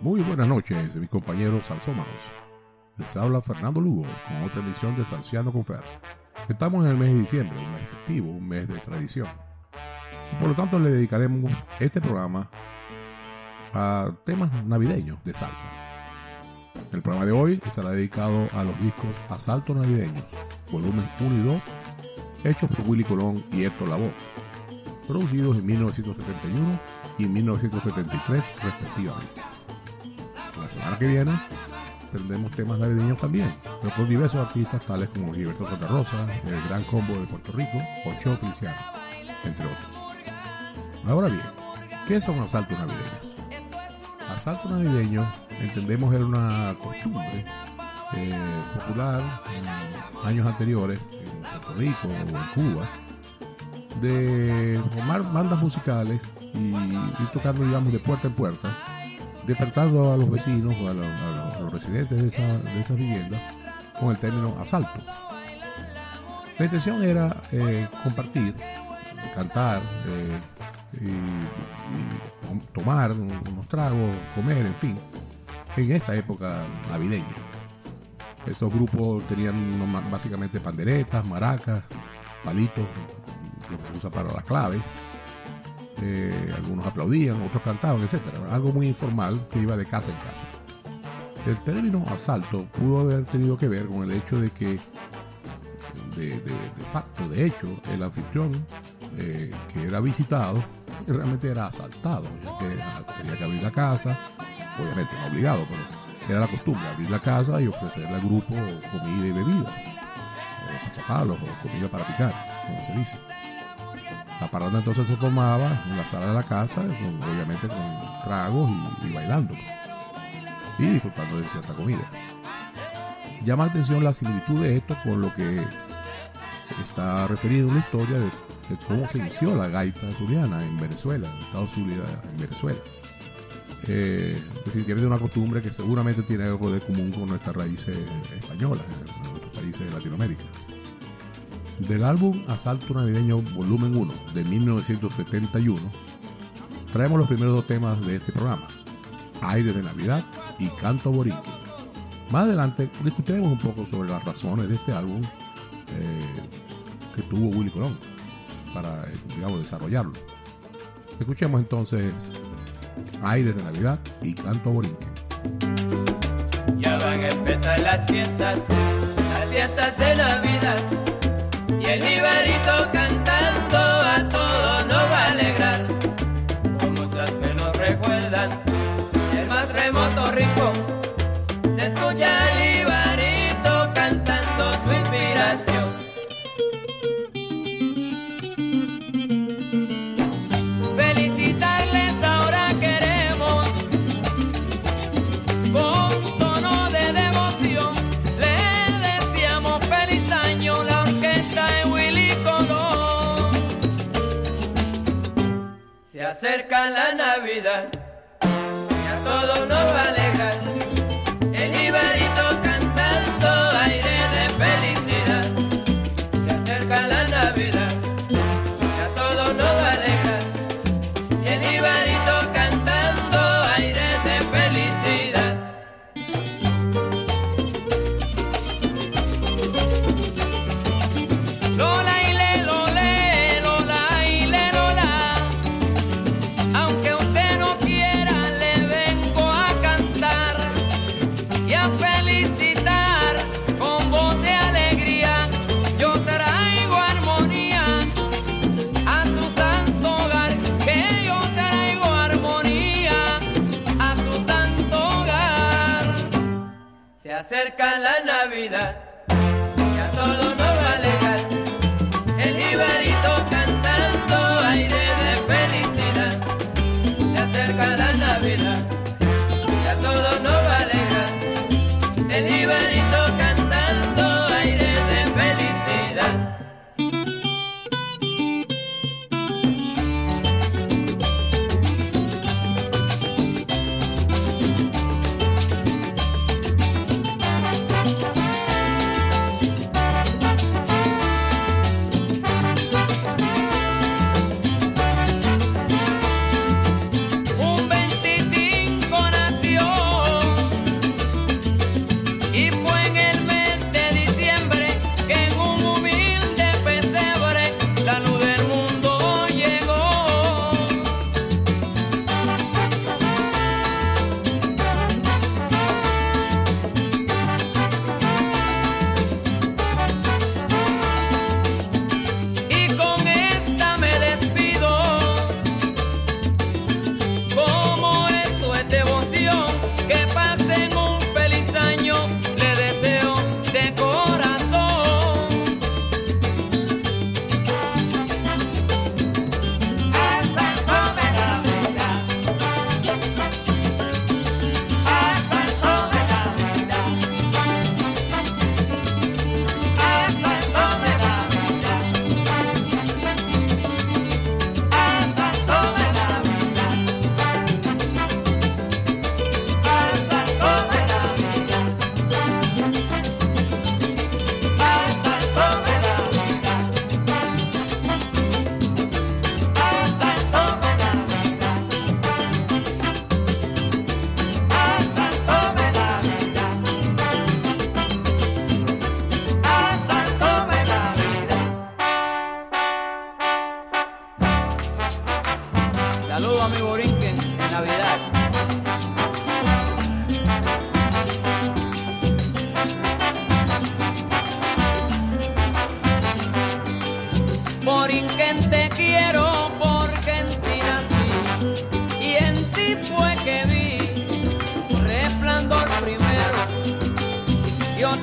Muy buenas noches, mis compañeros salsómanos. Les habla Fernando Lugo con otra emisión de Salciano con Fer. Estamos en el mes de diciembre, un mes festivo, un mes de tradición. Por lo tanto le dedicaremos este programa a temas navideños de salsa. El programa de hoy estará dedicado a los discos Asalto Navideños, volumen 1 y 2, hechos por Willy Colón y Héctor Lavoe, producidos en 1971 y 1973 respectivamente. La semana que viene tendremos temas navideños también, pero por diversos artistas tales como Gilberto Santa Rosa, el Gran Combo de Puerto Rico o Show Feliciano, entre otros. Ahora bien, ¿qué son asaltos navideños? Asalto navideño, entendemos, era una costumbre eh, popular en años anteriores en Puerto Rico o en Cuba de formar bandas musicales y ir tocando, digamos, de puerta en puerta despertando a los vecinos o a los, residentes de, esas viviendas con el término asalto. La intención era eh, compartir, cantar, eh, y, tomar unos tragos, comer, en fin, en esta época navideña. Estos grupos tenían básicamente panderetas, maracas, palitos, lo que se usa para las claves, eh, algunos aplaudían, otros cantaban, etcétera. Algo muy informal que iba de casa en casa. El término asalto pudo haber tenido que ver con el hecho de que, de, facto, de hecho, el anfitrión eh, que era visitado realmente era asaltado, ya que tenía que abrir la casa, obviamente no obligado, pero era la costumbre abrir la casa y ofrecerle al grupo comida y bebidas, eh, o comida para picar, como se dice. La entonces se formaba en la sala de la casa, obviamente con tragos y, bailando. Y disfrutando de cierta comida. Llama la atención la similitud de esto con lo que está referido en la historia de, cómo se inició la gaita zuliana en Venezuela, en Estados Unidos, en Venezuela. Eh, definitivamente una costumbre que seguramente tiene algo de común con nuestras raíces españolas en nuestros países de Latinoamérica. Del álbum Asalto Navideño Volumen 1 de 1971, traemos los primeros dos temas de este programa, Aire de Navidad y Canto Borique. Más adelante discutiremos un poco sobre las razones de este álbum eh, que tuvo Willy Colón para, eh, digamos, desarrollarlo. Escuchemos entonces Aires de Navidad y Canto Borique. Ya van a empezar las fiestas, las fiestas de Navidad el ibarito cantando acerca la Navidad. Y a todos nos va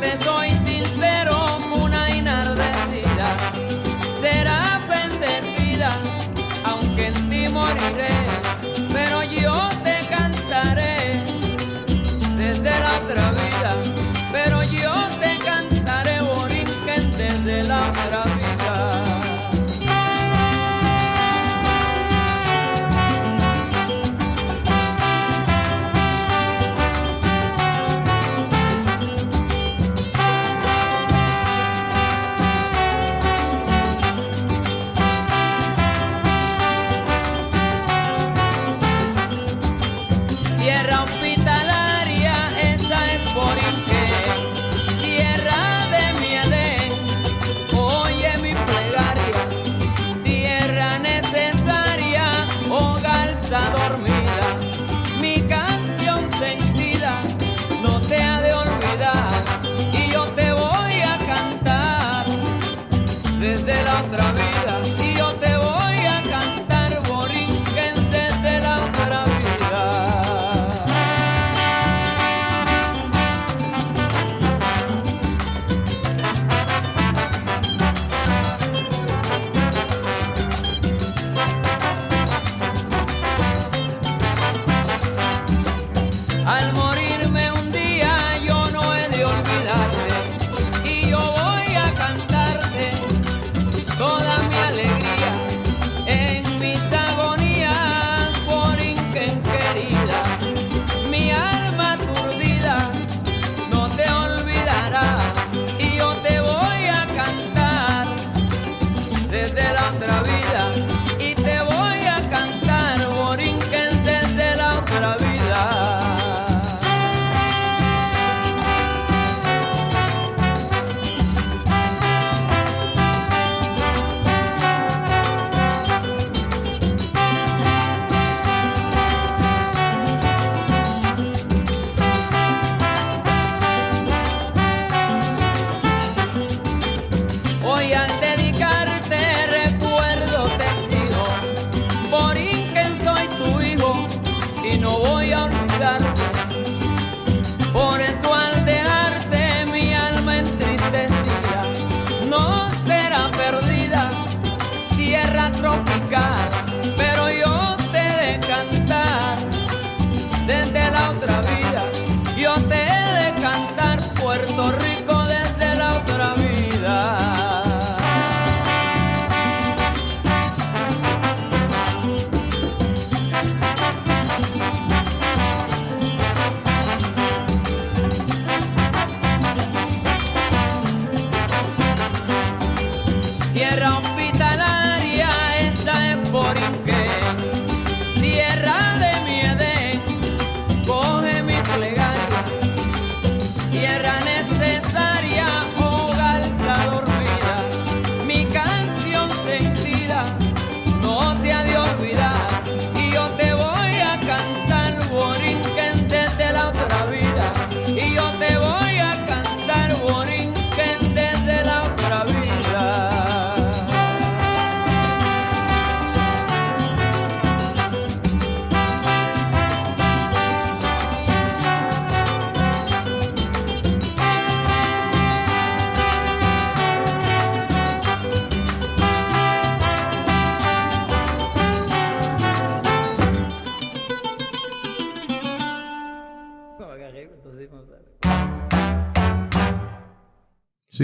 te soy sincero, una inardecida será bendecida, aunque en ti moriré, pero yo te cantaré desde la otra vida, pero yo te cantaré, Borinquen, desde la otra vida.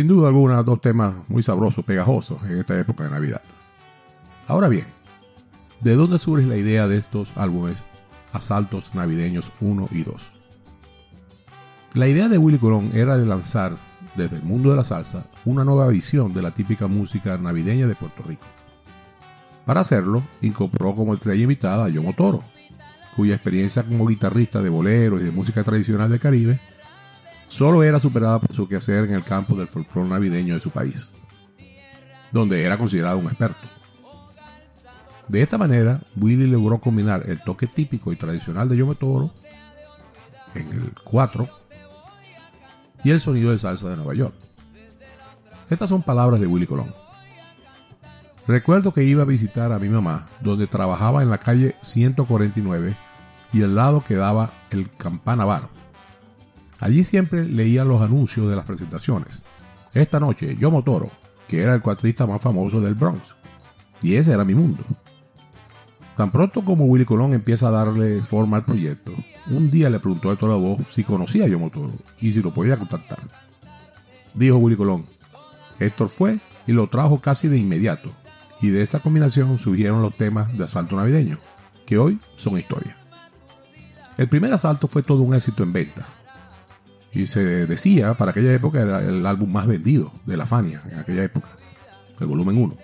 Sin duda alguna, dos temas muy sabrosos, pegajosos en esta época de Navidad. Ahora bien, ¿de dónde surge la idea de estos álbumes Asaltos Navideños 1 y 2? La idea de Willy Colón era de lanzar, desde el mundo de la salsa, una nueva visión de la típica música navideña de Puerto Rico. Para hacerlo, incorporó como estrella invitada a John Otoro, cuya experiencia como guitarrista de boleros y de música tradicional del Caribe solo era superada por su quehacer en el campo del folclore navideño de su país, donde era considerado un experto. De esta manera, Willy logró combinar el toque típico y tradicional de Yo Toro en el 4 y el sonido de salsa de Nueva York. Estas son palabras de Willy Colón. Recuerdo que iba a visitar a mi mamá, donde trabajaba en la calle 149 y el lado que daba el Campana Bar Allí siempre leía los anuncios de las presentaciones. Esta noche, yo Motoro, que era el cuatrista más famoso del Bronx. Y ese era mi mundo. Tan pronto como Willy Colón empieza a darle forma al proyecto, un día le preguntó a Héctor Lavoe si conocía a Yo Motoro y si lo podía contactar. Dijo Willy Colón. Héctor fue y lo trajo casi de inmediato, y de esa combinación surgieron los temas de asalto navideño, que hoy son historia. El primer asalto fue todo un éxito en venta, y se decía para aquella época era el álbum más vendido de la Fania en aquella época, el volumen 1.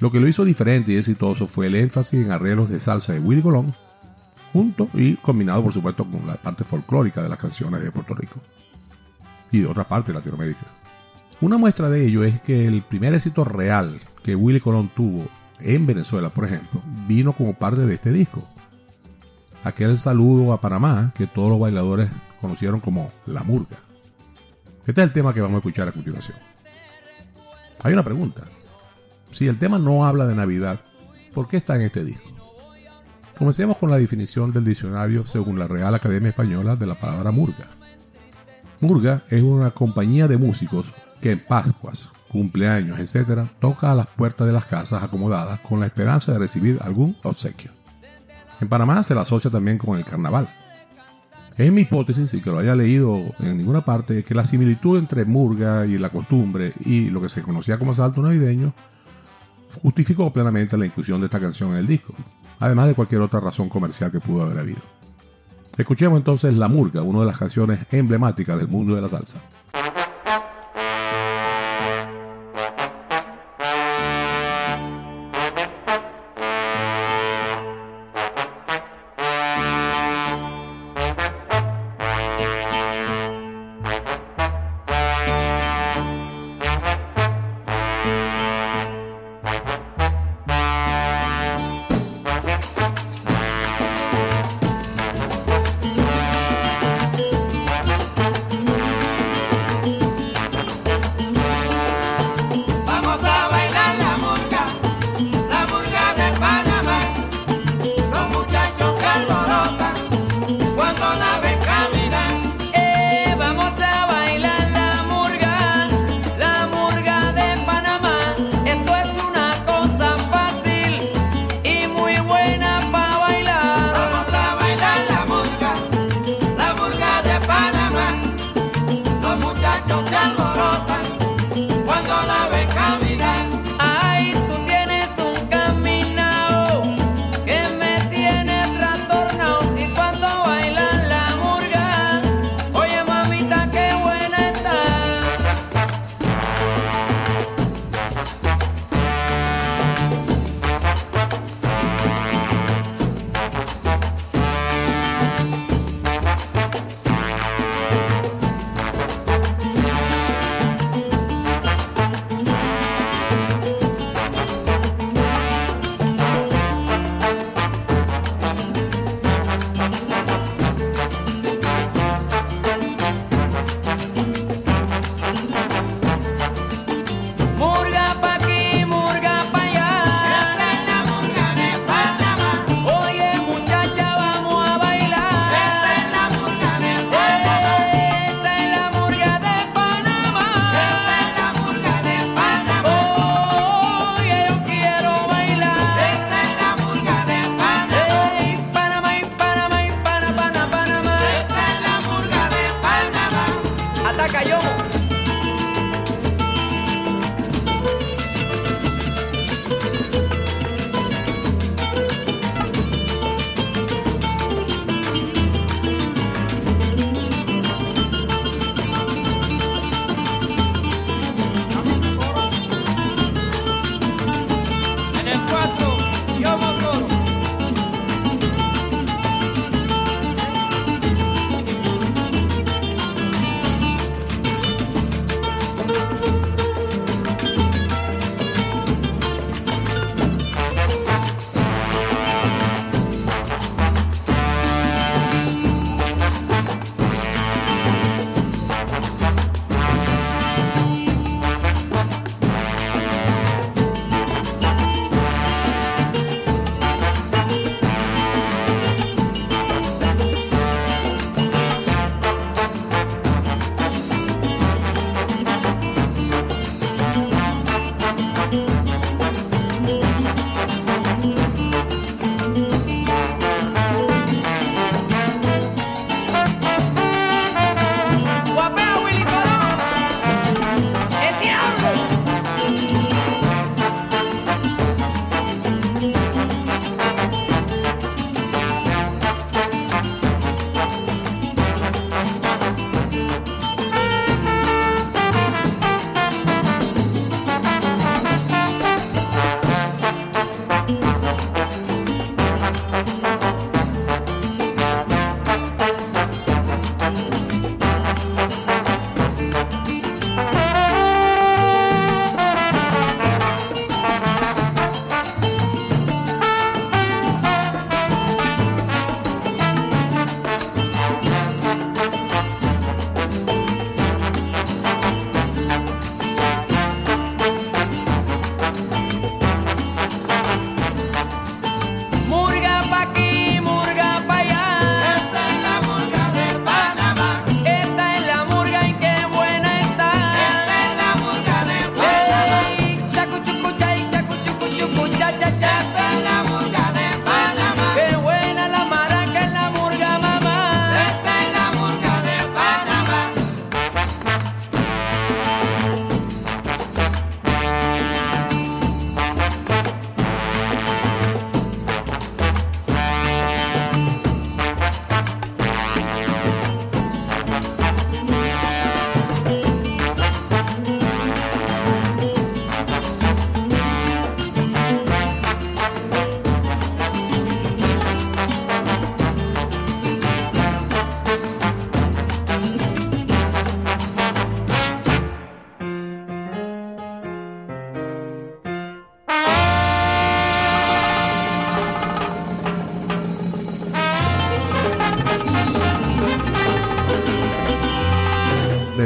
Lo que lo hizo diferente y exitoso fue el énfasis en arreglos de salsa de Willy Colón, junto y combinado por supuesto con la parte folclórica de las canciones de Puerto Rico y de otra parte de Latinoamérica. Una muestra de ello es que el primer éxito real que Willy Colón tuvo en Venezuela, por ejemplo, vino como parte de este disco. Aquel saludo a Panamá que todos los bailadores conocieron como La Murga. Este es el tema que vamos a escuchar a continuación. Hay una pregunta. Si el tema no habla de Navidad, ¿por qué está en este disco? Comencemos con la definición del diccionario según la Real Academia Española de la palabra murga. Murga es una compañía de músicos que en Pascuas, cumpleaños, etc., toca a las puertas de las casas acomodadas con la esperanza de recibir algún obsequio. En Panamá se la asocia también con el carnaval. Es mi hipótesis, y que lo haya leído en ninguna parte, que la similitud entre murga y la costumbre y lo que se conocía como asalto navideño justificó plenamente la inclusión de esta canción en el disco, además de cualquier otra razón comercial que pudo haber habido. Escuchemos entonces La Murga, una de las canciones emblemáticas del mundo de la salsa.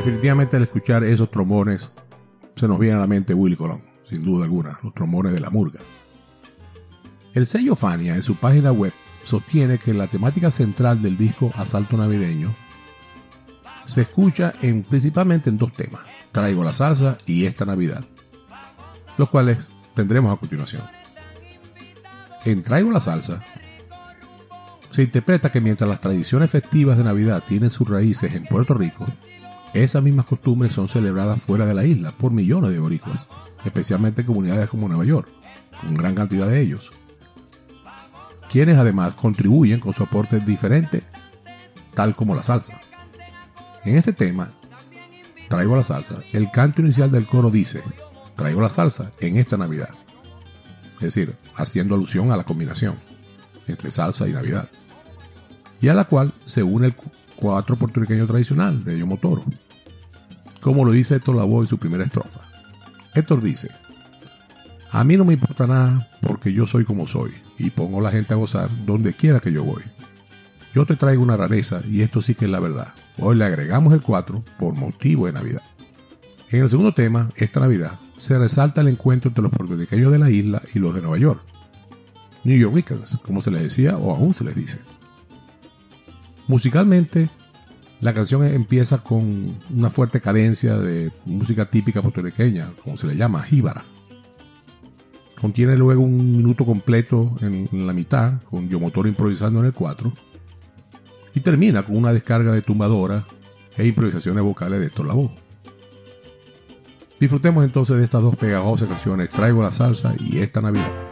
Definitivamente al escuchar esos trombones se nos viene a la mente Willy Colón, sin duda alguna, los trombones de la murga. El sello Fania en su página web sostiene que la temática central del disco Asalto Navideño se escucha en, principalmente en dos temas, Traigo la salsa y Esta Navidad, los cuales tendremos a continuación. En Traigo la salsa se interpreta que mientras las tradiciones festivas de Navidad tienen sus raíces en Puerto Rico, esas mismas costumbres son celebradas fuera de la isla por millones de boricuas, especialmente en comunidades como Nueva York, con gran cantidad de ellos, quienes además contribuyen con su aporte diferente, tal como la salsa. En este tema, traigo la salsa, el canto inicial del coro dice, traigo la salsa en esta Navidad. Es decir, haciendo alusión a la combinación entre salsa y Navidad. Y a la cual se une el cuatro puertorriqueño tradicional de Yomo Toro, como lo dice Héctor Lavoe en su primera estrofa. Héctor dice, a mí no me importa nada porque yo soy como soy y pongo a la gente a gozar donde quiera que yo voy. Yo te traigo una rareza y esto sí que es la verdad. Hoy le agregamos el 4 por motivo de Navidad. En el segundo tema, esta Navidad, se resalta el encuentro entre los puertorriqueños de la isla y los de Nueva York. New Yorkers, como se les decía o aún se les dice. Musicalmente, la canción empieza con una fuerte cadencia de música típica puertorriqueña, como se le llama, jíbara. Contiene luego un minuto completo en, la mitad, con Yomotor improvisando en el 4. Y termina con una descarga de tumbadora e improvisaciones vocales de Héctor. Disfrutemos entonces de estas dos pegajosas canciones, Traigo la salsa y Esta Navidad.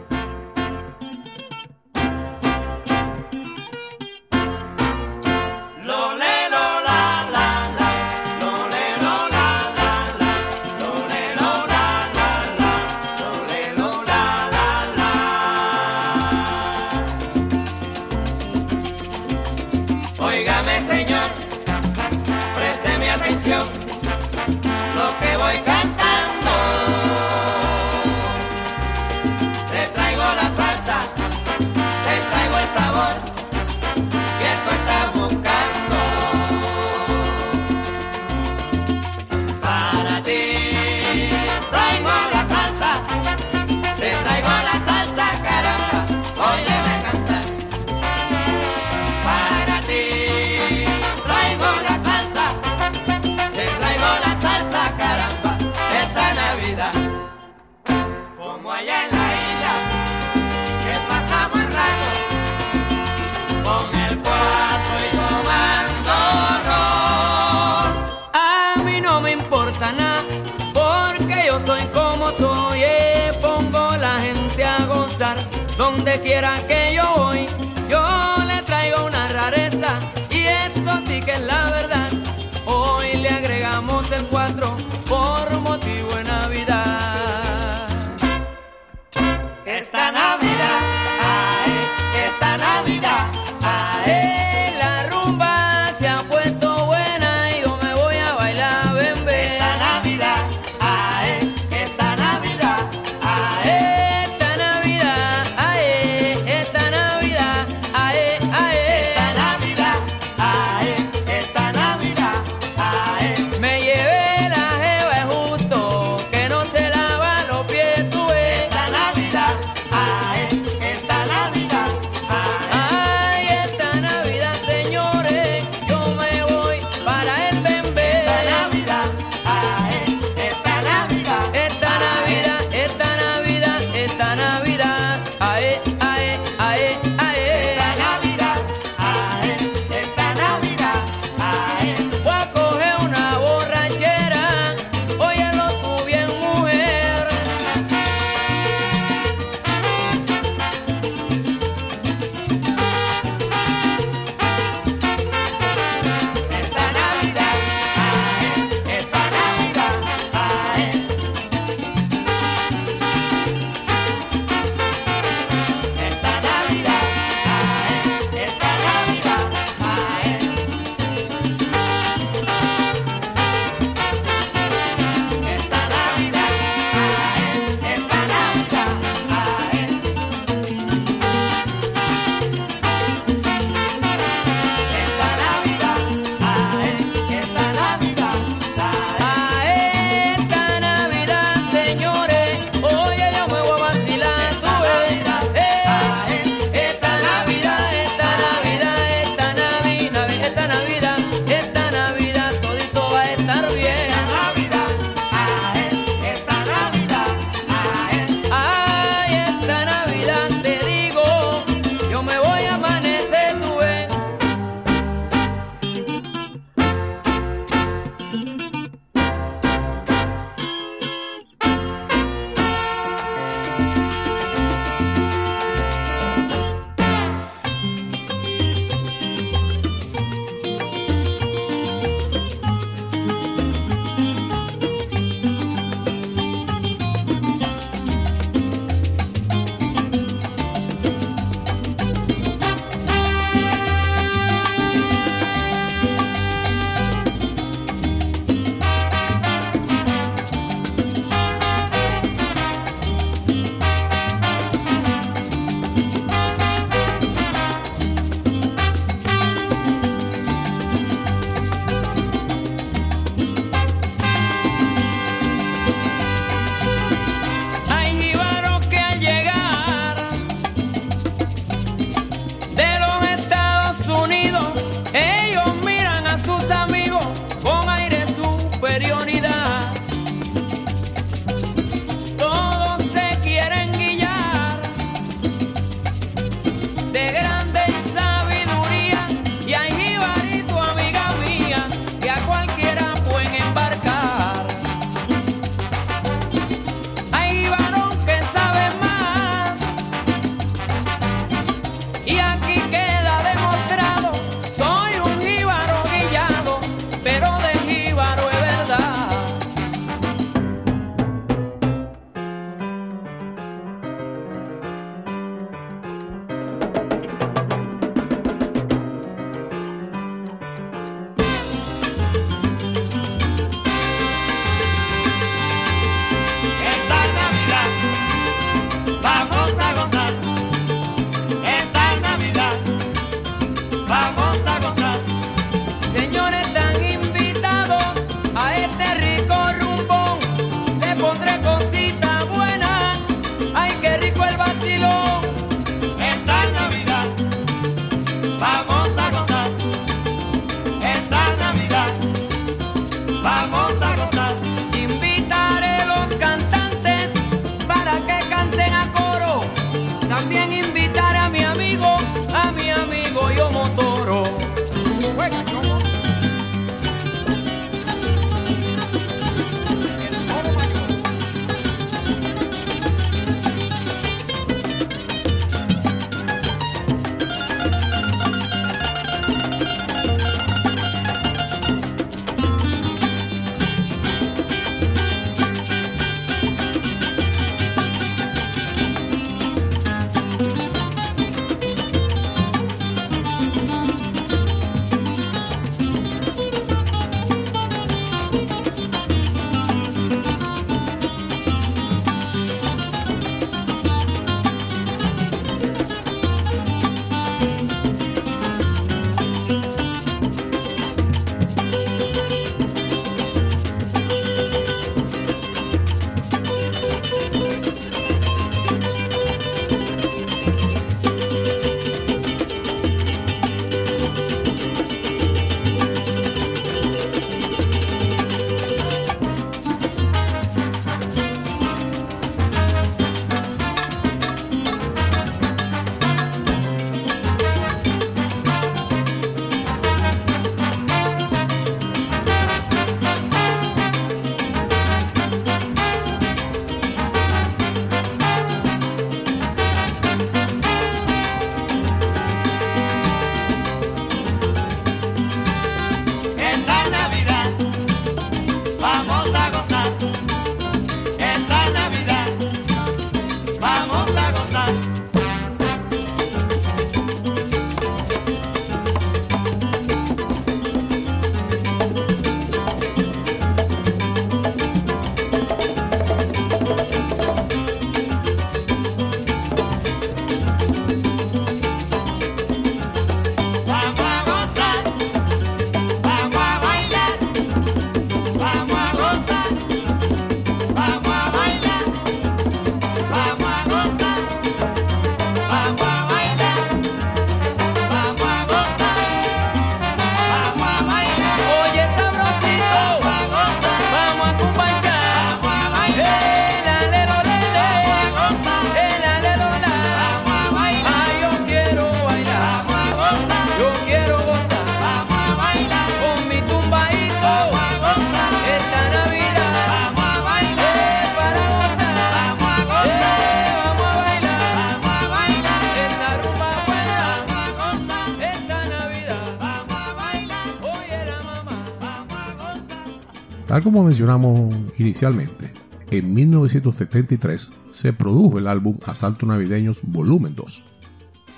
Tal como mencionamos inicialmente, en 1973 se produjo el álbum Asalto Navideños Volumen 2.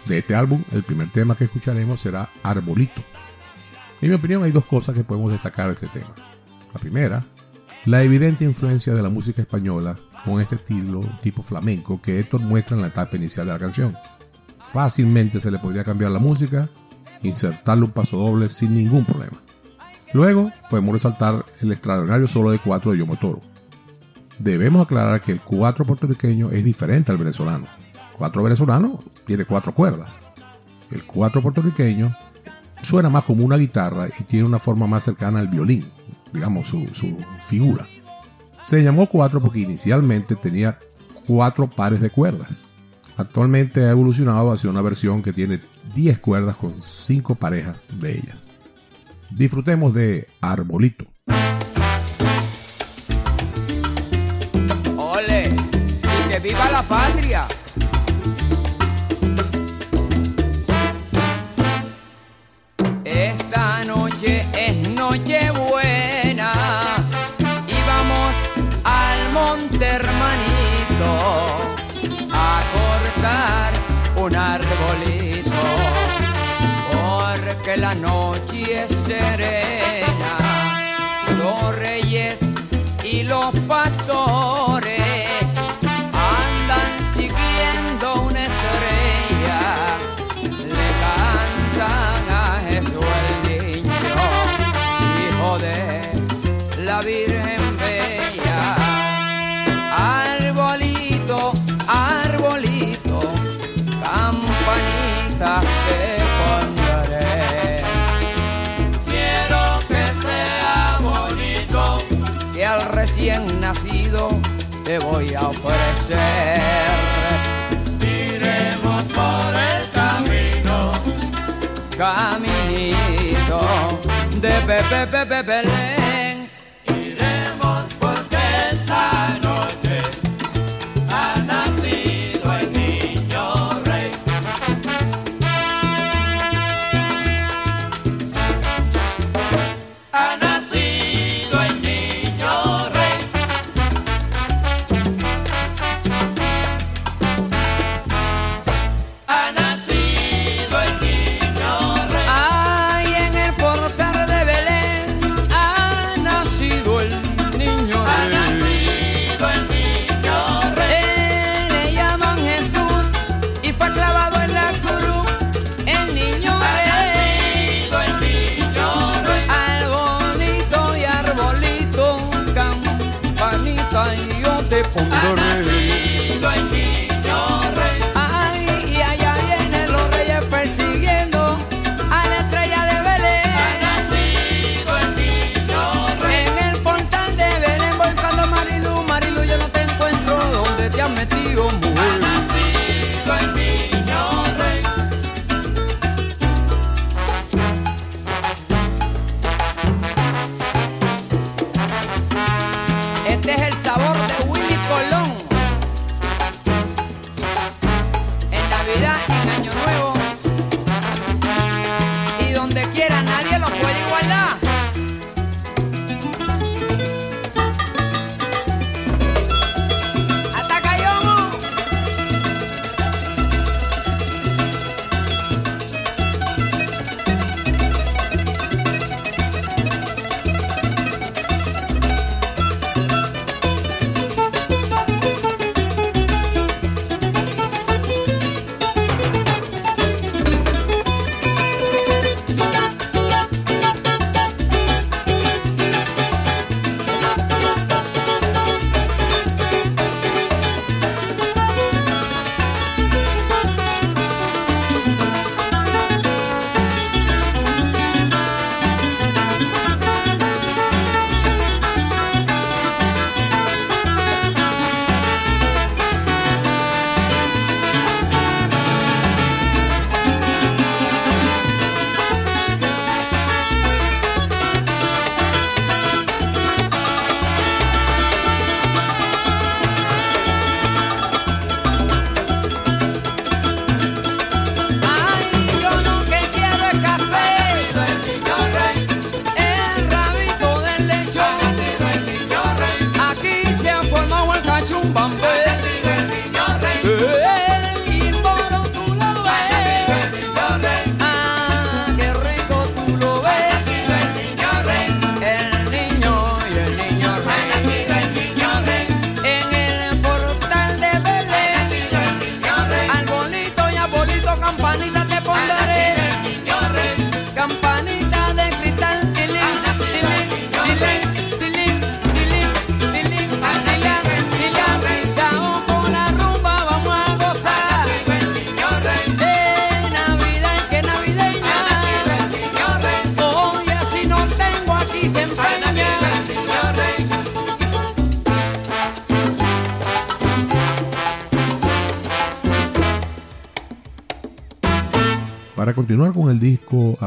De este álbum, el primer tema que escucharemos será Arbolito. En mi opinión, hay dos cosas que podemos destacar de este tema. La primera, la evidente influencia de la música española con este estilo tipo flamenco que Héctor muestra en la etapa inicial de la canción. Fácilmente se le podría cambiar la música, insertarle un paso doble sin ningún problema. Luego podemos resaltar el extraordinario solo de cuatro de Yomotoro. Debemos aclarar que el cuatro puertorriqueño es diferente al venezolano. Cuatro venezolano tiene cuatro cuerdas. El cuatro puertorriqueño suena más como una guitarra y tiene una forma más cercana al violín, digamos su, su figura. Se llamó cuatro porque inicialmente tenía cuatro pares de cuerdas. Actualmente ha evolucionado hacia una versión que tiene 10 cuerdas con 5 parejas de ellas. Disfrutemos de Arbolito. Ole, que viva la patria. Esta noche es noche voy a ofrecer. Iremos por el camino. Caminito de Pepe Pepe. Yo te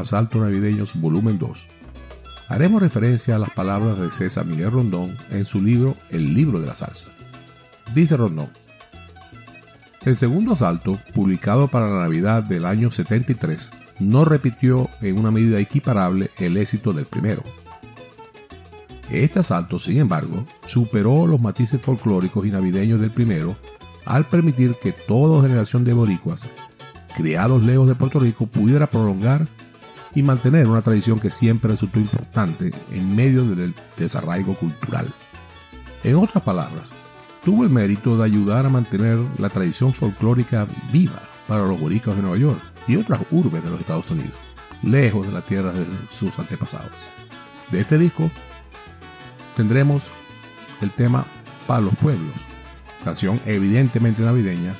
disco Asalto Navideños Volumen 2, haremos referencia a las palabras de César Miguel Rondón en su libro El libro de la salsa. Dice Rondón, el segundo asalto, publicado para la Navidad del año 73, no repitió en una medida equiparable el éxito del primero. Este asalto, sin embargo, superó los matices folclóricos y navideños del primero al permitir que toda generación de boricuas, criados lejos de Puerto Rico, pudiera prolongar y mantener una tradición que siempre resultó importante en medio del desarraigo cultural. En otras palabras, tuvo el mérito de ayudar a mantener la tradición folclórica viva para los boricuas de Nueva York y otras urbes de los Estados Unidos, lejos de la tierra de sus antepasados. De este disco tendremos el tema Para los Pueblos, canción evidentemente navideña,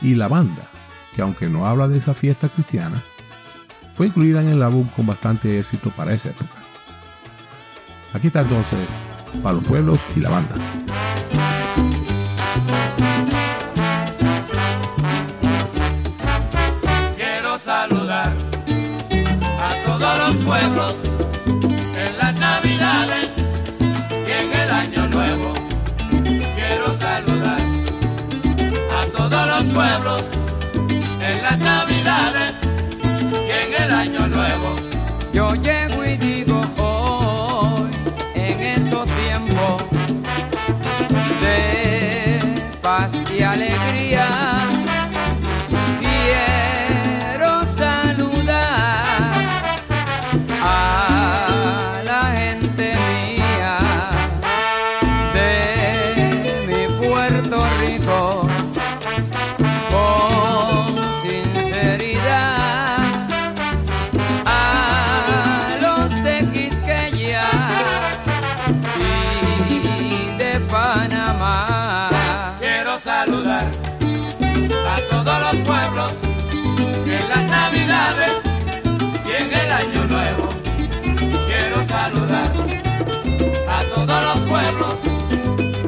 y La Banda, que aunque no habla de esa fiesta cristiana, fue incluida en el álbum con bastante éxito para esa época. Aquí está entonces Para los Pueblos y La Banda. Quiero saludar a todos los pueblos en las navidades y en el año nuevo. Quiero saludar a todos los pueblos en las navidades el año nuevo. Yo llego y Saludar a todos los pueblos en las navidades y en el año nuevo. Quiero saludar a todos los pueblos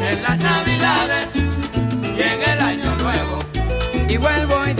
en las navidades y en el año nuevo. Y vuelvo y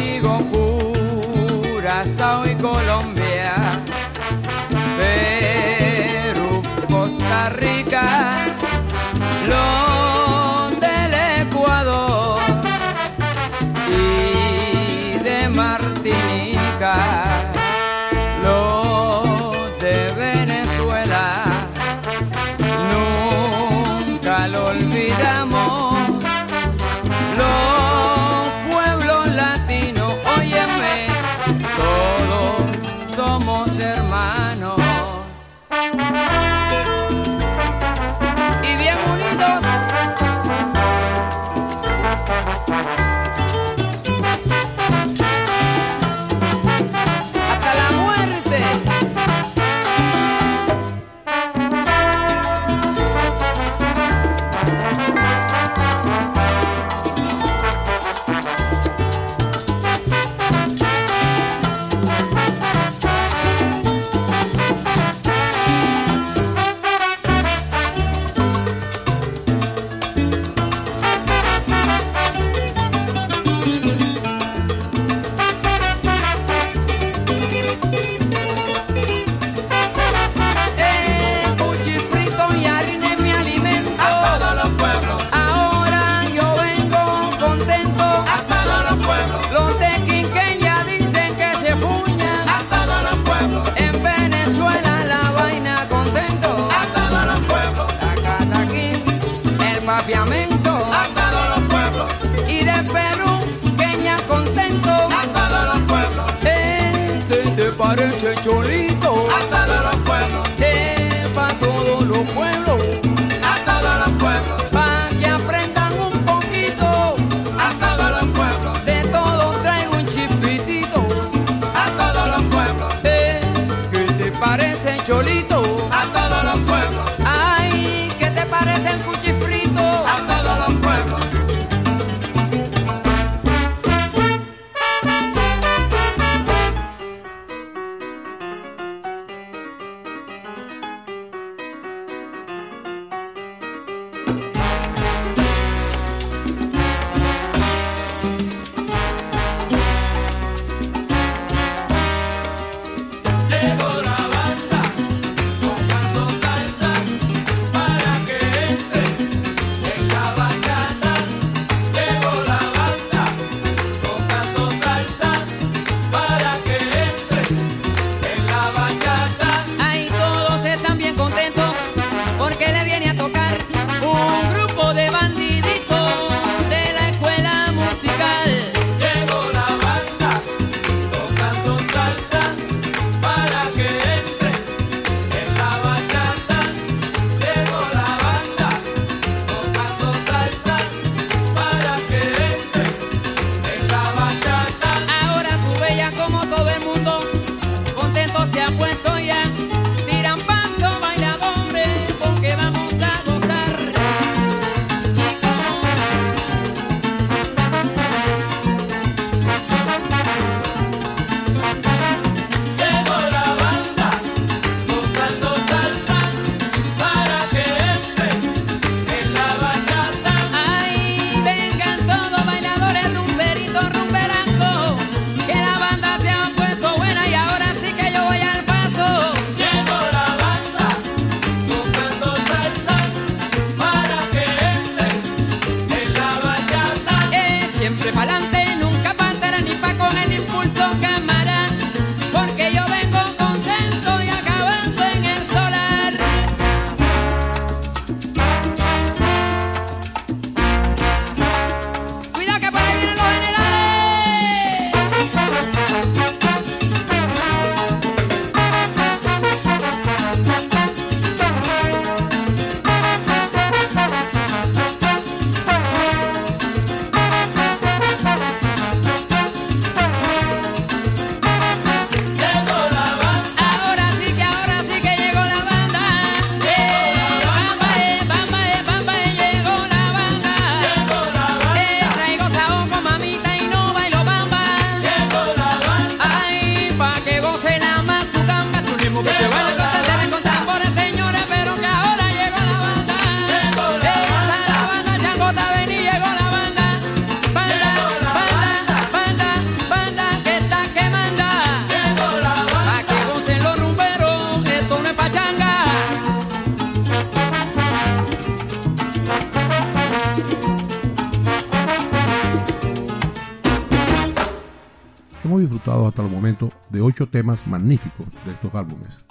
ocho temas magníficos de estos álbumes,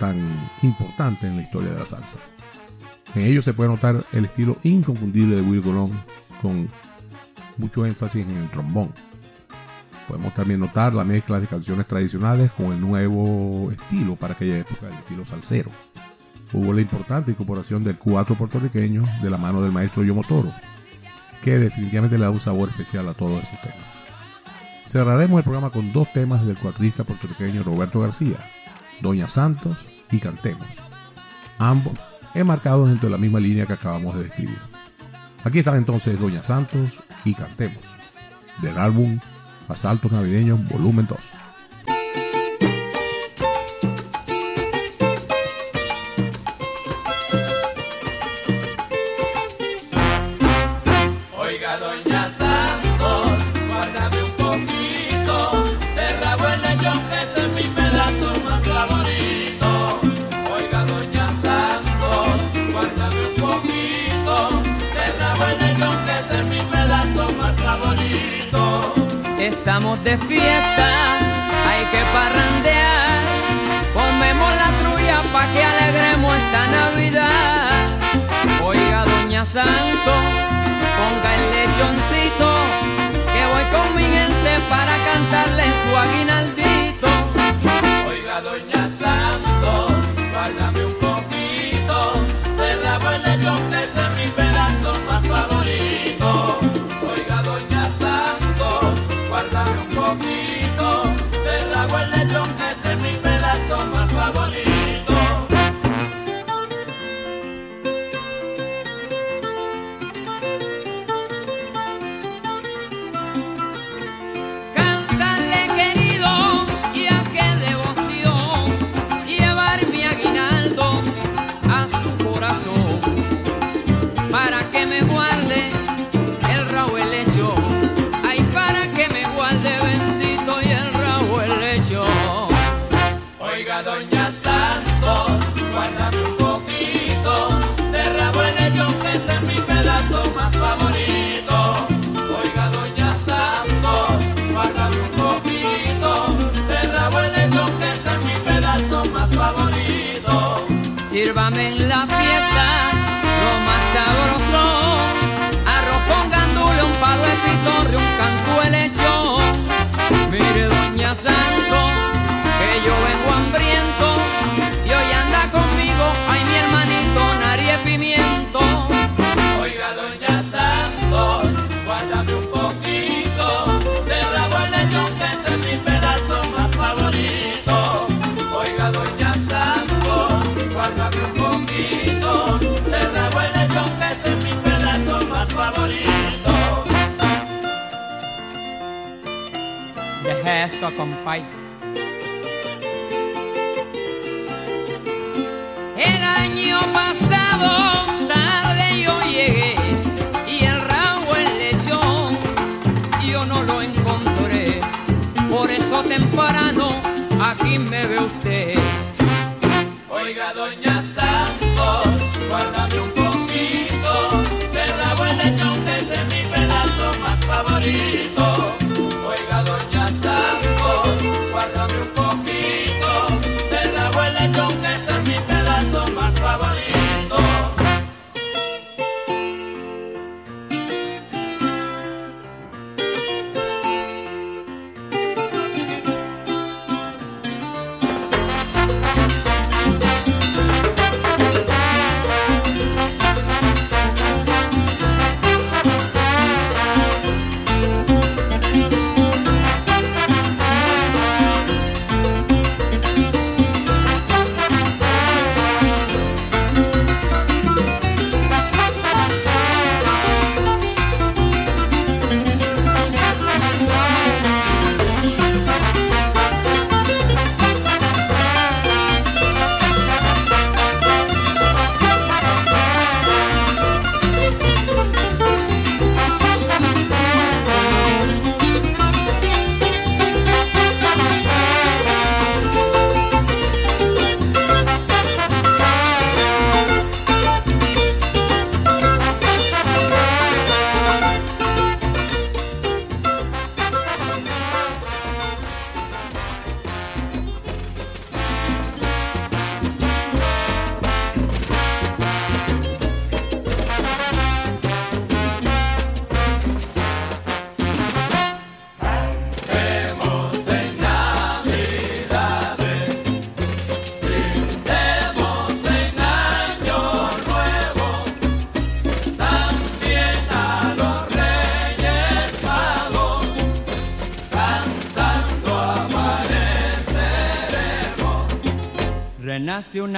tan importantes en la historia de la salsa. En ellos se puede notar el estilo inconfundible de Will Colón, con mucho énfasis en el trombón. Podemos también notar la mezcla de canciones tradicionales con el nuevo estilo para aquella época, el estilo salsero. Hubo la importante incorporación del cuatro puertorriqueño de la mano del maestro Yomotoro, que definitivamente le da un sabor especial a todos esos temas. Cerraremos el programa con dos temas del cuatrista puertorriqueño Roberto García, Doña Santos y Cantemos, ambos enmarcados dentro de la misma línea que acabamos de describir. Aquí están entonces Doña Santos y Cantemos, del álbum Asaltos Navideños Volumen 2. de fiesta, hay que parrandear. Comemos la trulla pa' que alegremos esta Navidad. Oiga, doña Sandra. El año pasado tarde yo llegué y el Raúl lechón yo no lo encontré. Por eso temprano aquí me ve usted.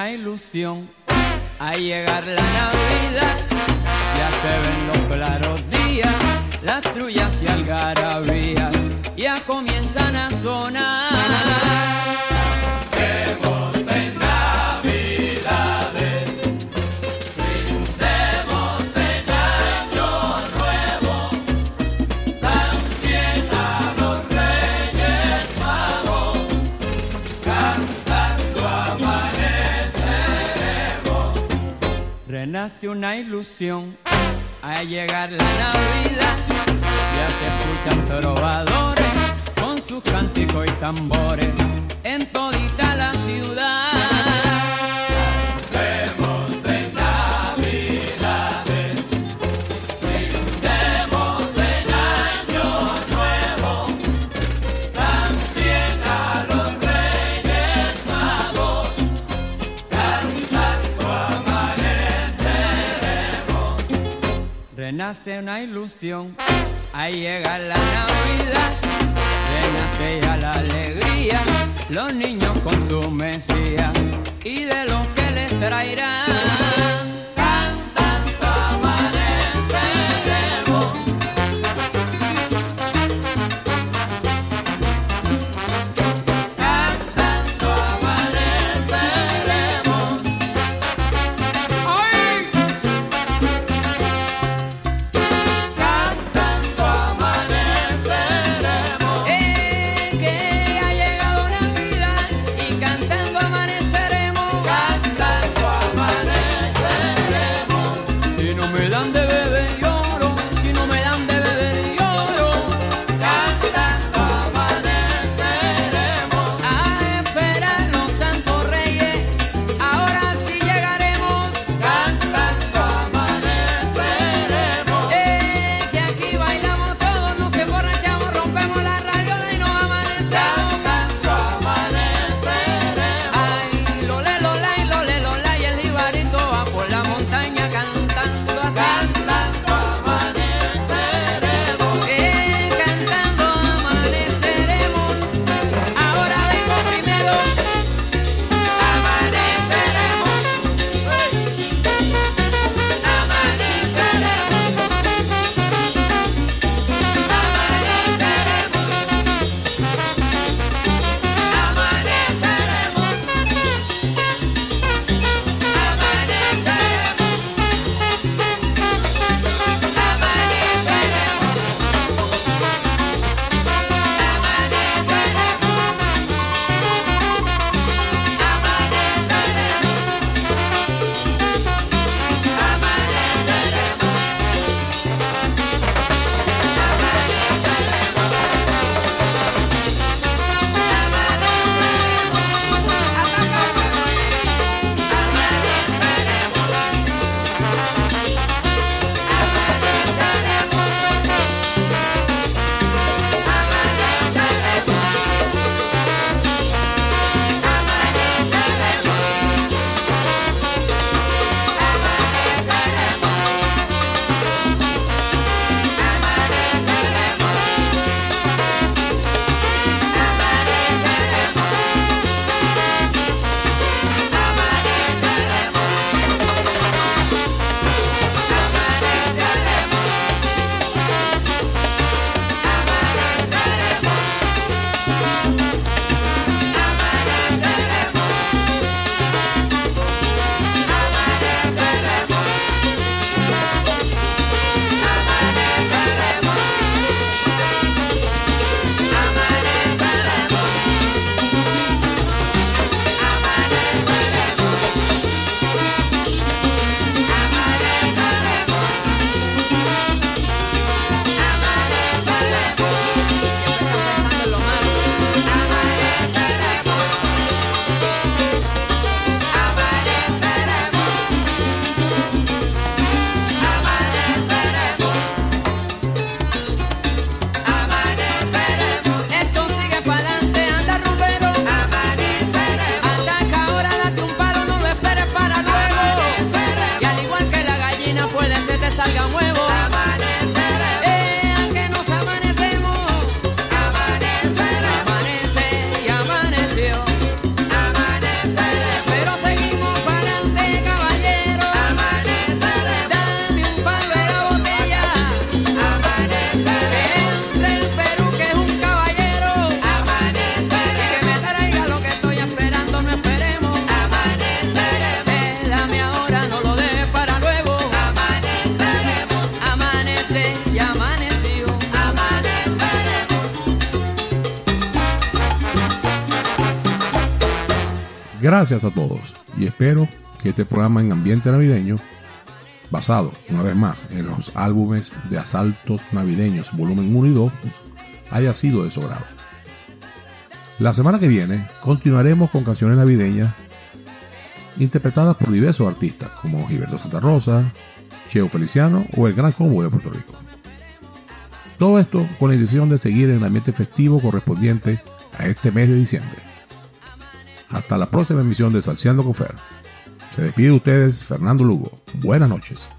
una ilusión. A llegar la nace una ilusión. Ahí llega la Navidad, renace ya la alegría. Los niños con su Mesías y de lo que les traerán. Gracias a todos y espero que este programa en ambiente navideño, basado una vez más en los álbumes de asaltos navideños volumen 1 y 2, haya sido de su grado. La semana que viene continuaremos con canciones navideñas interpretadas por diversos artistas como Gilberto Santa Rosa, Cheo Feliciano o el Gran Combo de Puerto Rico. Todo esto con la intención de seguir en el ambiente festivo correspondiente a este mes de diciembre. Hasta la próxima emisión de Salseando con Fer. Se despide de ustedes Fernando Lugo. Buenas noches.